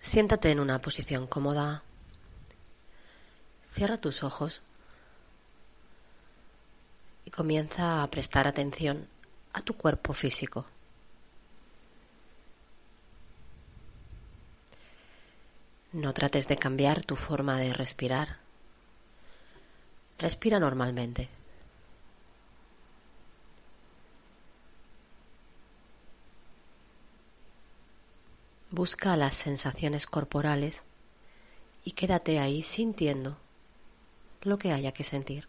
Siéntate en una posición cómoda. Cierra tus ojos y comienza a prestar atención a tu cuerpo físico. No trates de cambiar tu forma de respirar. Respira normalmente. Busca las sensaciones corporales y quédate ahí sintiendo lo que haya que sentir.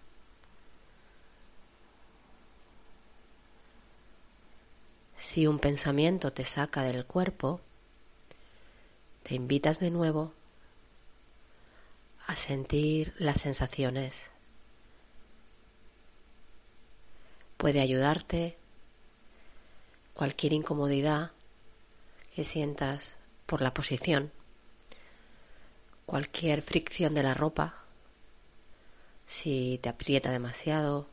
Si un pensamiento te saca del cuerpo, te invitas de nuevo a sentir las sensaciones. Puede ayudarte cualquier incomodidad que sientas por la posición, cualquier fricción de la ropa, si te aprieta demasiado,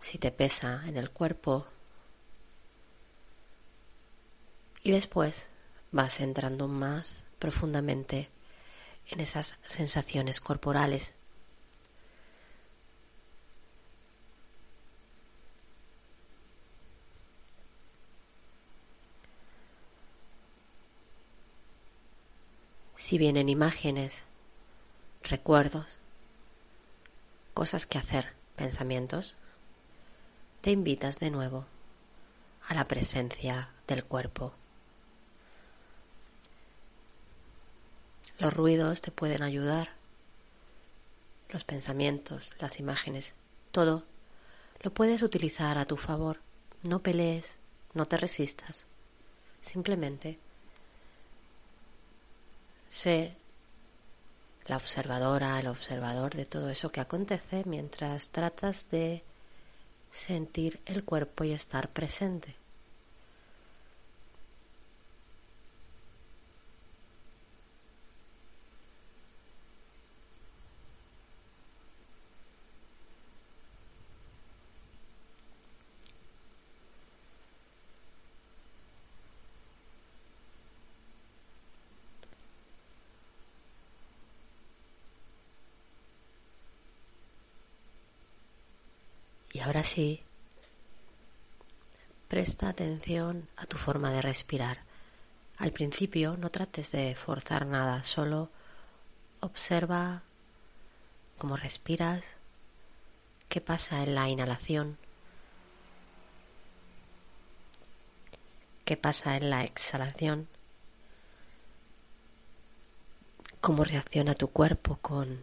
si te pesa en el cuerpo. Y después vas entrando más profundamente en esas sensaciones corporales si vienen imágenes, recuerdos, cosas que hacer, pensamientos, te invitas de nuevo a la presencia del cuerpo. Los ruidos te pueden ayudar, los pensamientos, las imágenes, todo lo puedes utilizar a tu favor. No pelees, no te resistas, simplemente Sé la observadora, el observador de todo eso que acontece mientras tratas de sentir el cuerpo y estar presente. Y ahora sí, presta atención a tu forma de respirar. Al principio no trates de forzar nada, solo observa cómo respiras, qué pasa en la inhalación, qué pasa en la exhalación, cómo reacciona tu cuerpo con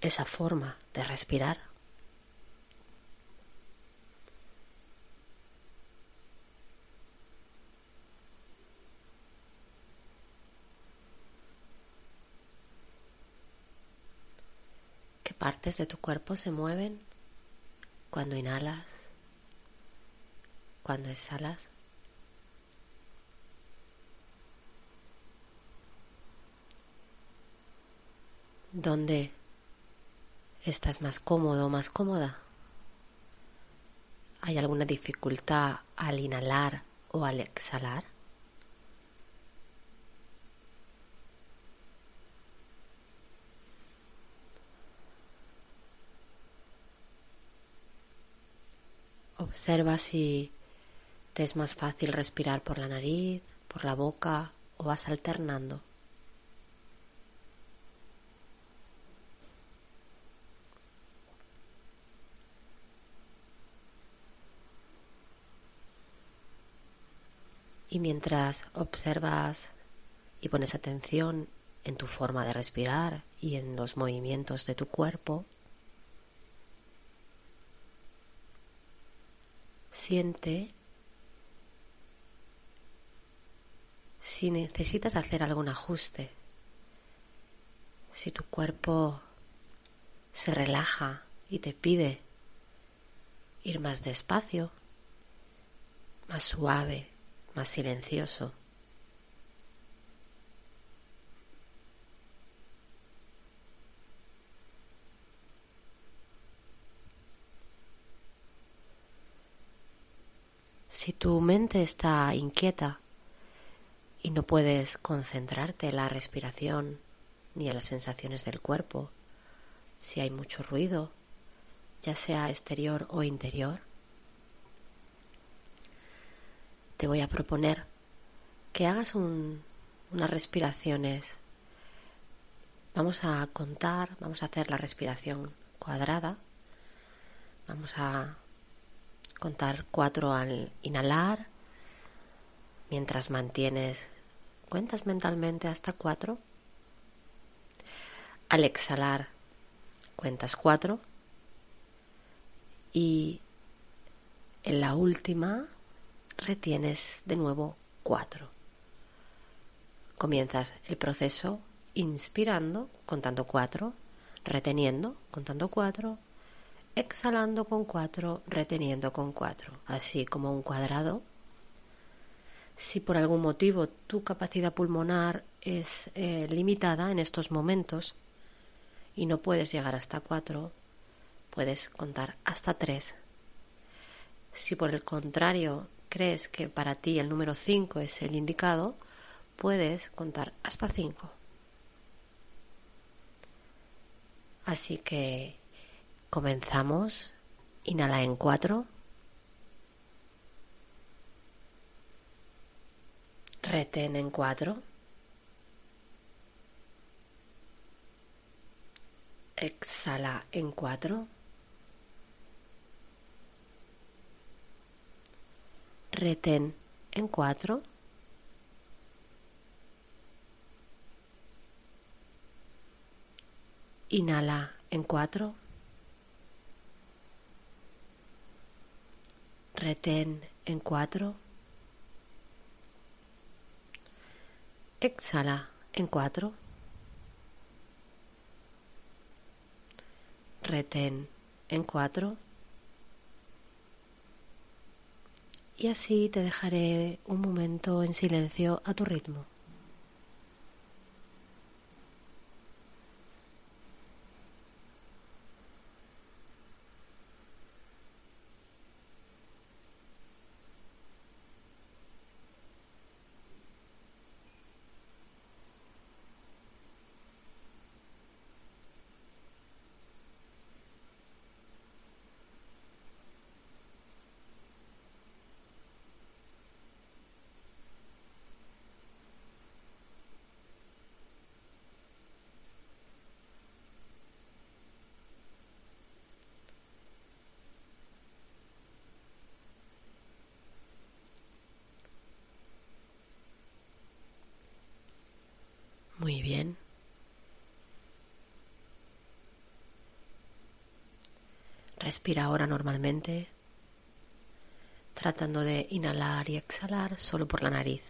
esa forma de respirar. Partes de tu cuerpo se mueven cuando inhalas, cuando exhalas. ¿Dónde estás más cómodo o más cómoda? ¿Hay alguna dificultad al inhalar o al exhalar? Observa si te es más fácil respirar por la nariz, por la boca o vas alternando. Y mientras observas y pones atención en tu forma de respirar y en los movimientos de tu cuerpo, siente si necesitas hacer algún ajuste, si tu cuerpo se relaja y te pide ir más despacio, más suave, más silencioso. Si tu mente está inquieta y no puedes concentrarte en la respiración ni en las sensaciones del cuerpo, si hay mucho ruido, ya sea exterior o interior, te voy a proponer que hagas unas respiraciones. Vamos a contar, vamos a hacer la respiración cuadrada. Vamos a contar cuatro al inhalar, mientras mantienes, cuentas mentalmente hasta cuatro. Al exhalar, cuentas cuatro. Y en la última retienes de nuevo cuatro. Comienzas el proceso inspirando, contando cuatro, reteniendo, contando cuatro, exhalando con cuatro, reteniendo con cuatro, así como un cuadrado. Si por algún motivo tu capacidad pulmonar es eh, limitada en estos momentos y no puedes llegar hasta cuatro, puedes contar hasta tres. Si por el contrario crees que para ti el número 5 es el indicado, puedes contar hasta 5. Así que comenzamos. Inhala en 4. Retén en 4. Exhala en 4. retén en cuatro. Inhala en cuatro. Retén en cuatro. Exhala en cuatro. Retén en cuatro. y así te dejaré un momento en silencio a tu ritmo. Bien. Respira ahora normalmente, tratando de inhalar y exhalar solo por la nariz.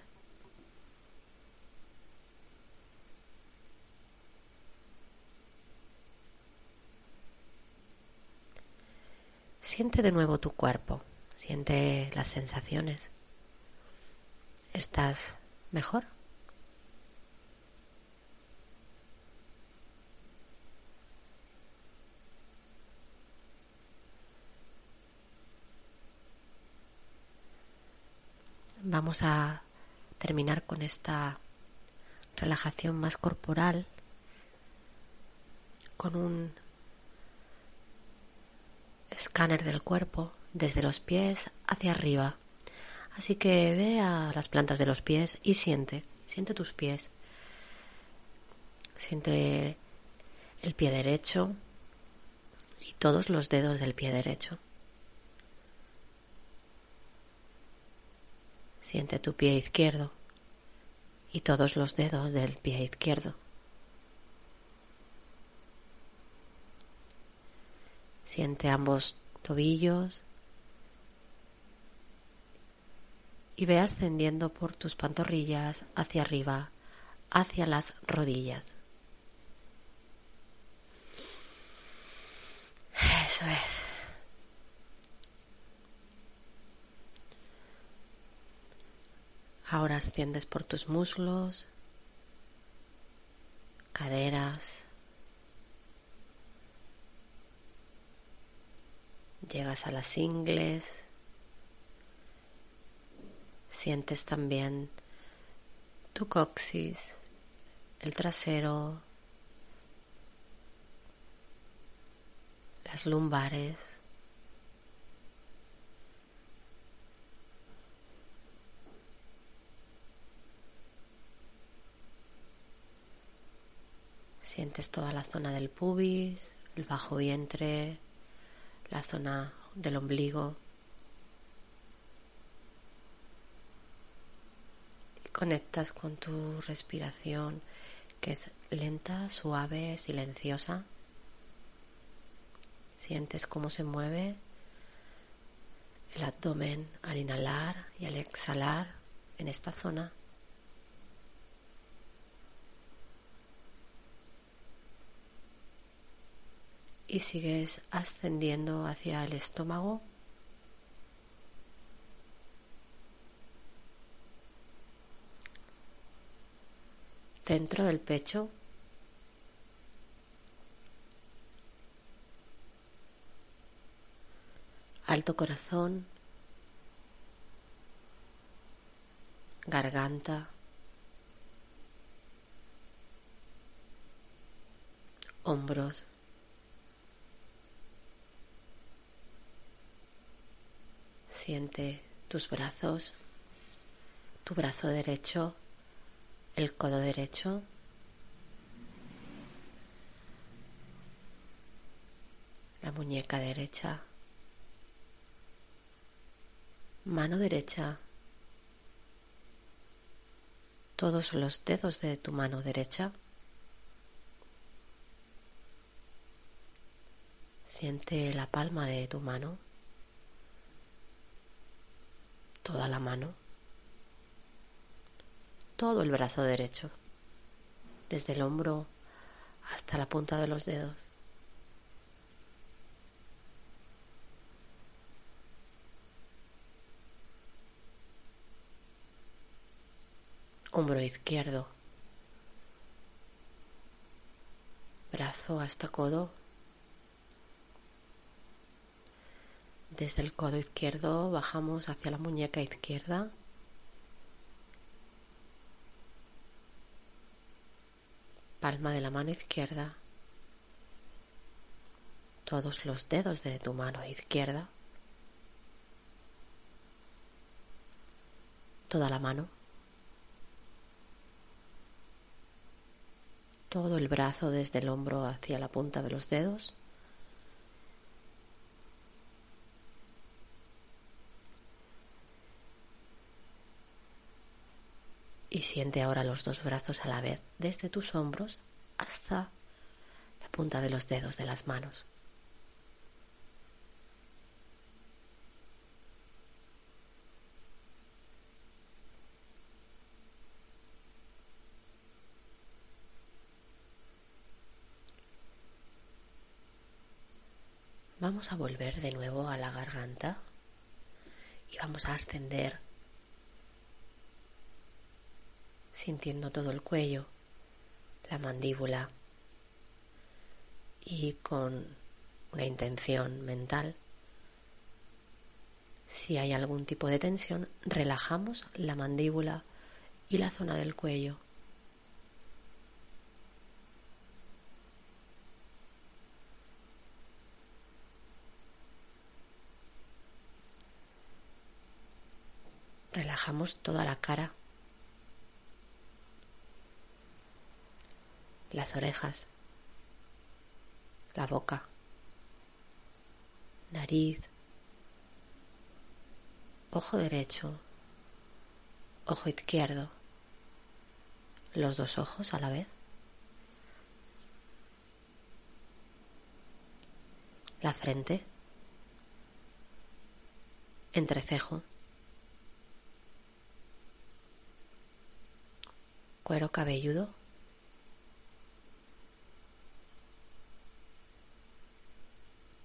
Siente de nuevo tu cuerpo, siente las sensaciones. ¿Estás mejor? Vamos a terminar con esta relajación más corporal con un escáner del cuerpo desde los pies hacia arriba. Así que ve a las plantas de los pies y siente, siente tus pies. Siente el pie derecho y todos los dedos del pie derecho. Siente tu pie izquierdo y todos los dedos del pie izquierdo. Siente ambos tobillos y ve ascendiendo por tus pantorrillas hacia arriba, hacia las rodillas. Eso es. Ahora asciendes por tus muslos, caderas, llegas a las ingles, sientes también tu coxis, el trasero, las lumbares. Sientes toda la zona del pubis, el bajo vientre, la zona del ombligo. Y conectas con tu respiración que es lenta, suave, silenciosa. Sientes cómo se mueve el abdomen al inhalar y al exhalar en esta zona. Y sigues ascendiendo hacia el estómago. Dentro del pecho. Alto corazón. Garganta. Hombros. Siente tus brazos, tu brazo derecho, el codo derecho. La muñeca derecha, mano derecha, todos los dedos de tu mano derecha. Siente la palma de tu mano toda la mano, todo el brazo derecho, desde el hombro hasta la punta de los dedos. Hombro izquierdo, brazo hasta codo Desde el codo izquierdo bajamos hacia la muñeca izquierda. Palma de la mano izquierda. Todos los dedos de tu mano izquierda. Toda la mano. Todo el brazo desde el hombro hacia la punta de los dedos. Y siente ahora los dos brazos a la vez, desde tus hombros hasta la punta de los dedos de las manos. Vamos a volver de nuevo a la garganta y vamos a ascender sintiendo todo el cuello, la mandíbula y con una intención mental. Si hay algún tipo de tensión, relajamos la mandíbula y la zona del cuello. Relajamos toda la cara las orejas, la boca, nariz, ojo derecho, ojo izquierdo, los dos ojos a la vez, la frente, entrecejo, cuero cabelludo,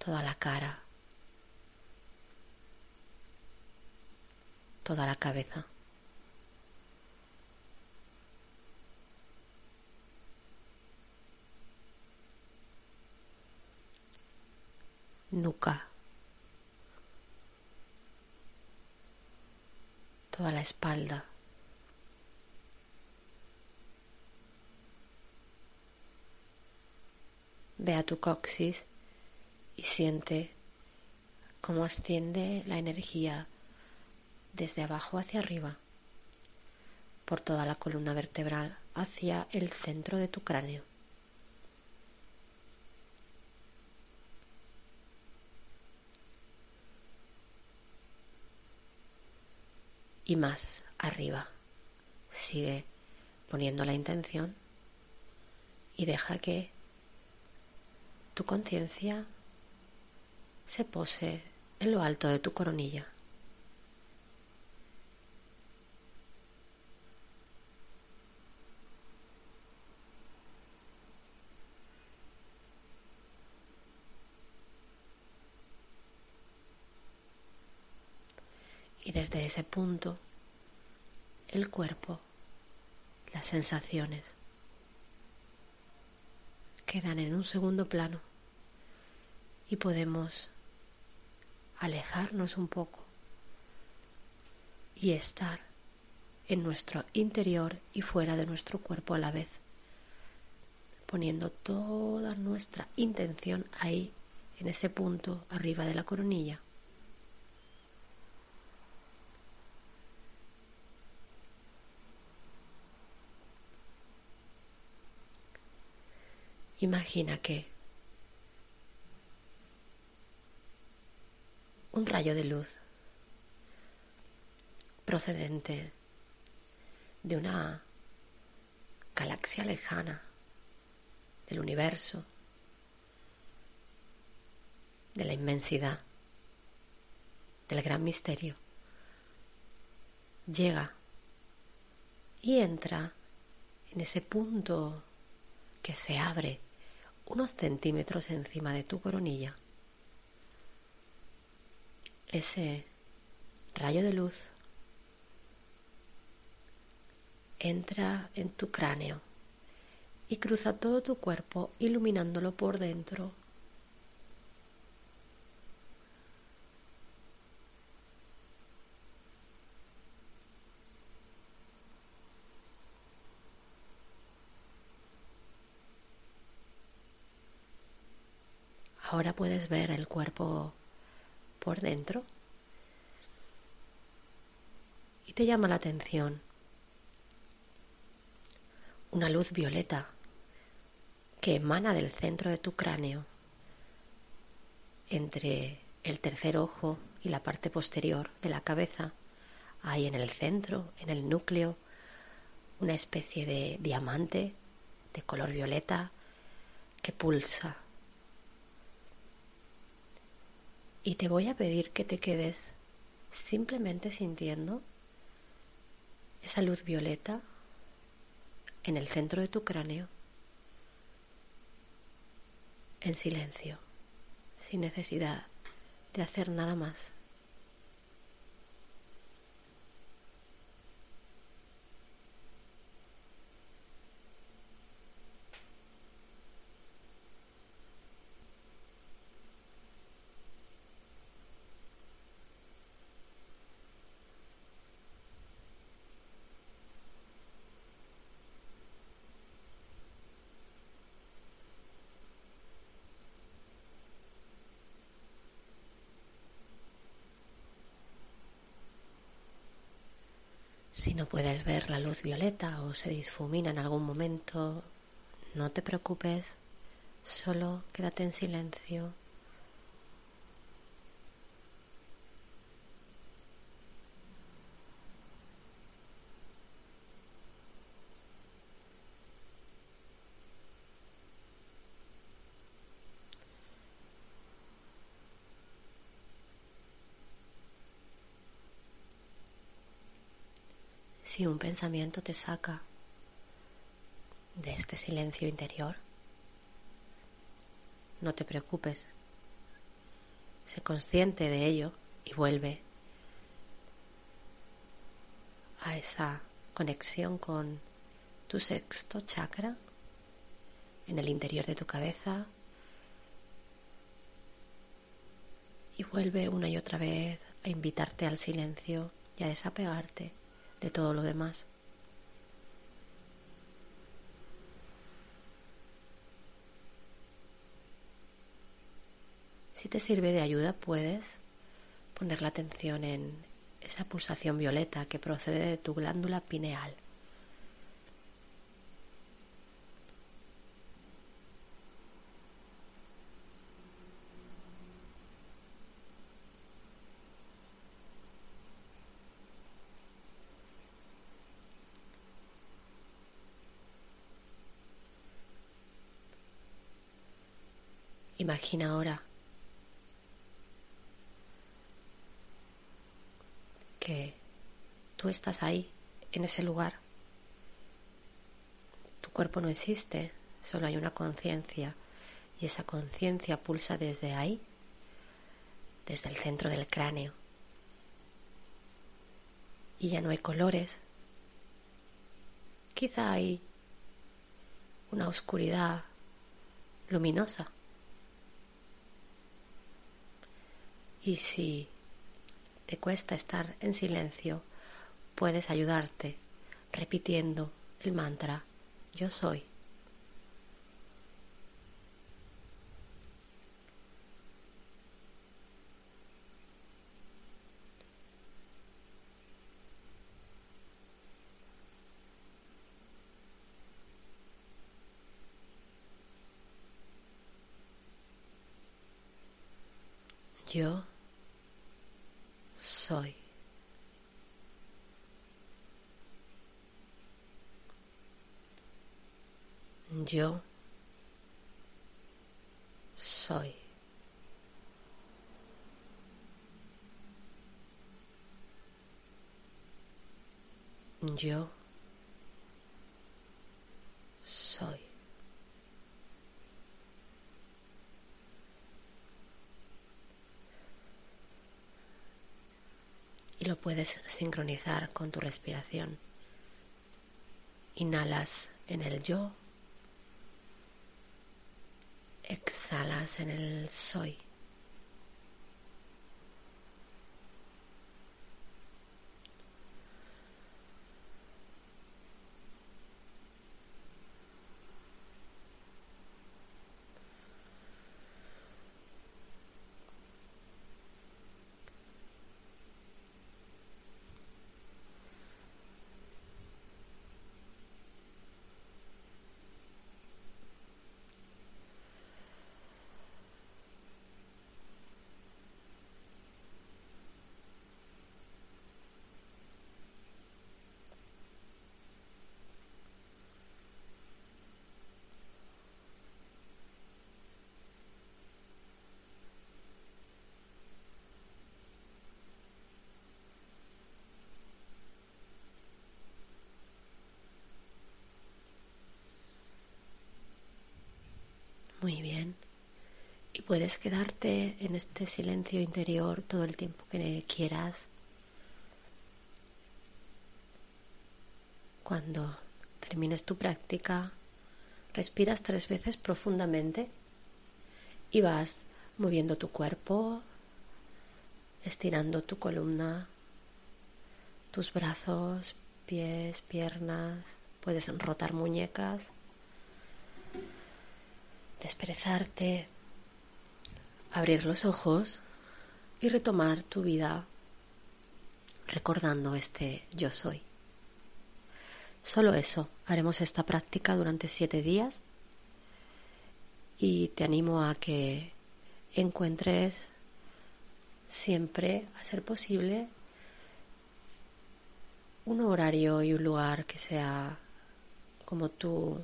toda la cara, toda la cabeza. nuca, toda la espalda. Ve a tu coxis y siente cómo asciende la energía desde abajo hacia arriba, por toda la columna vertebral hacia el centro de tu cráneo. y más arriba. Sigue poniendo la intención y deja que tu conciencia se pose en lo alto de tu coronilla. Y desde ese punto, el cuerpo, las sensaciones, quedan en un segundo plano y podemos alejarnos un poco y estar en nuestro interior y fuera de nuestro cuerpo a la vez, poniendo toda nuestra intención ahí, en ese punto arriba de la coronilla. Imagina que un rayo de luz procedente de una galaxia lejana del universo, de la inmensidad, del gran misterio, llega y entra en ese punto que se abre unos centímetros encima de tu coronilla. Ese rayo de luz entra en tu cráneo y cruza todo tu cuerpo iluminándolo por dentro. Ahora puedes ver el cuerpo por dentro y te llama la atención una luz violeta que emana del centro de tu cráneo entre el tercer ojo y la parte posterior de la cabeza. Hay en el centro, en el núcleo, una especie de diamante de color violeta que pulsa Y te voy a pedir que te quedes simplemente sintiendo esa luz violeta en el centro de tu cráneo, en silencio, sin necesidad de hacer nada más. Si no puedes ver la luz violeta o se difumina en algún momento, no te preocupes, solo quédate en silencio si un pensamiento te saca de este silencio interior. No te preocupes. Sé consciente de ello y vuelve a esa conexión con tu sexto chakra en el interior de tu cabeza y vuelve una y otra vez a invitarte al silencio y a desapegarte de todo lo demás. Si te sirve de ayuda, puedes poner la atención en esa pulsación violeta que procede de tu glándula pineal. Imagina ahora que tú estás ahí, en ese lugar. Tu cuerpo no existe, solo hay una conciencia y esa conciencia pulsa desde ahí, desde el centro del cráneo. Y ya no hay colores. Quizá hay una oscuridad luminosa. Y si te cuesta estar en silencio, puedes ayudarte repitiendo el mantra yo soy. Yo soy. Yo soy. Yo soy. Y lo puedes sincronizar con tu respiración. Inhalas en el yo, exhalas en el soy. Muy bien. Y puedes quedarte en este silencio interior todo el tiempo que quieras. Cuando termines tu práctica, respiras tres veces profundamente y vas moviendo tu cuerpo, estirando tu columna, tus brazos, pies, piernas, puedes rotar muñecas desperezarte, abrir los ojos y retomar tu vida recordando este yo soy. Solo eso, haremos esta práctica durante siete días y te animo a que encuentres siempre, a ser posible, un horario y un lugar que sea como tú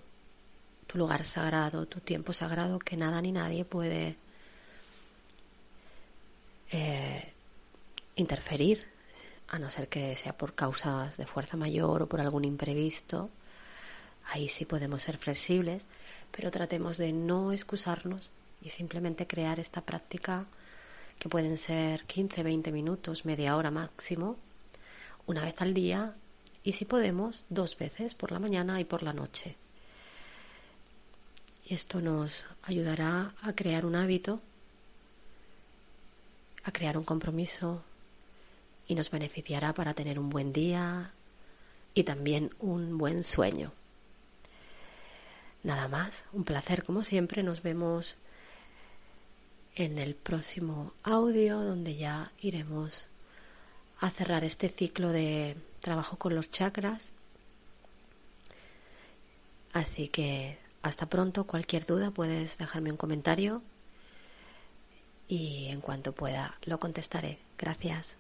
tu lugar sagrado, tu tiempo sagrado, que nada ni nadie puede eh, interferir, a no ser que sea por causas de fuerza mayor o por algún imprevisto. Ahí sí podemos ser flexibles, pero tratemos de no excusarnos y simplemente crear esta práctica que pueden ser 15, 20 minutos, media hora máximo, una vez al día y si podemos, dos veces por la mañana y por la noche. Y esto nos ayudará a crear un hábito, a crear un compromiso y nos beneficiará para tener un buen día y también un buen sueño. Nada más, un placer como siempre, nos vemos en el próximo audio donde ya iremos a cerrar este ciclo de trabajo con los chakras. Así que hasta pronto, cualquier duda puedes dejarme un comentario y en cuanto pueda lo contestaré. Gracias.